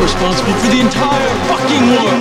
responsible for the entire fucking world.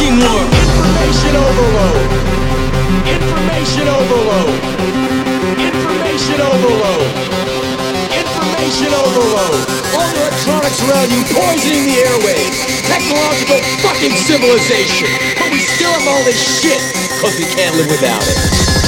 Fucking world. Information overload. Information overload. Information overload. Information overload. All the electronics around you poisoning the airwaves. Technological fucking civilization. But we still have all this shit because we can't live without it.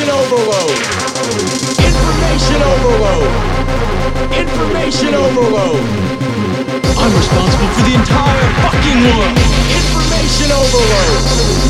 Information overload. Information overload. Information overload. I'm responsible for the entire fucking world. Information overload.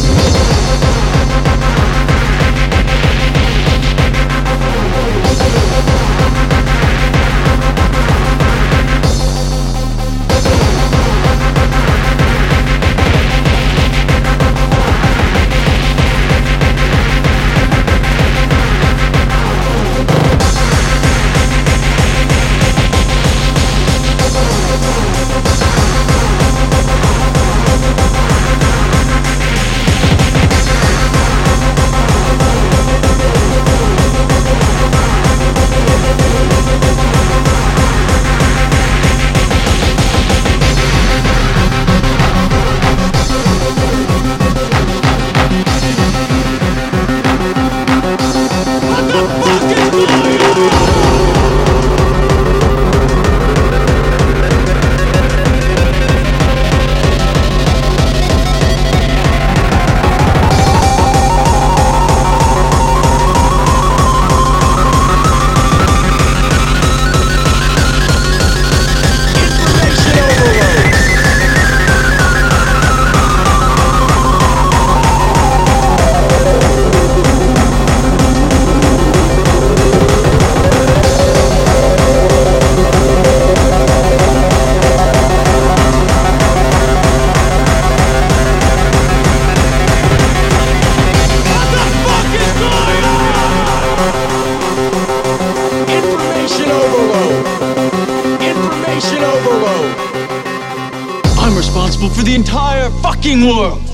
Responsible for the entire fucking world.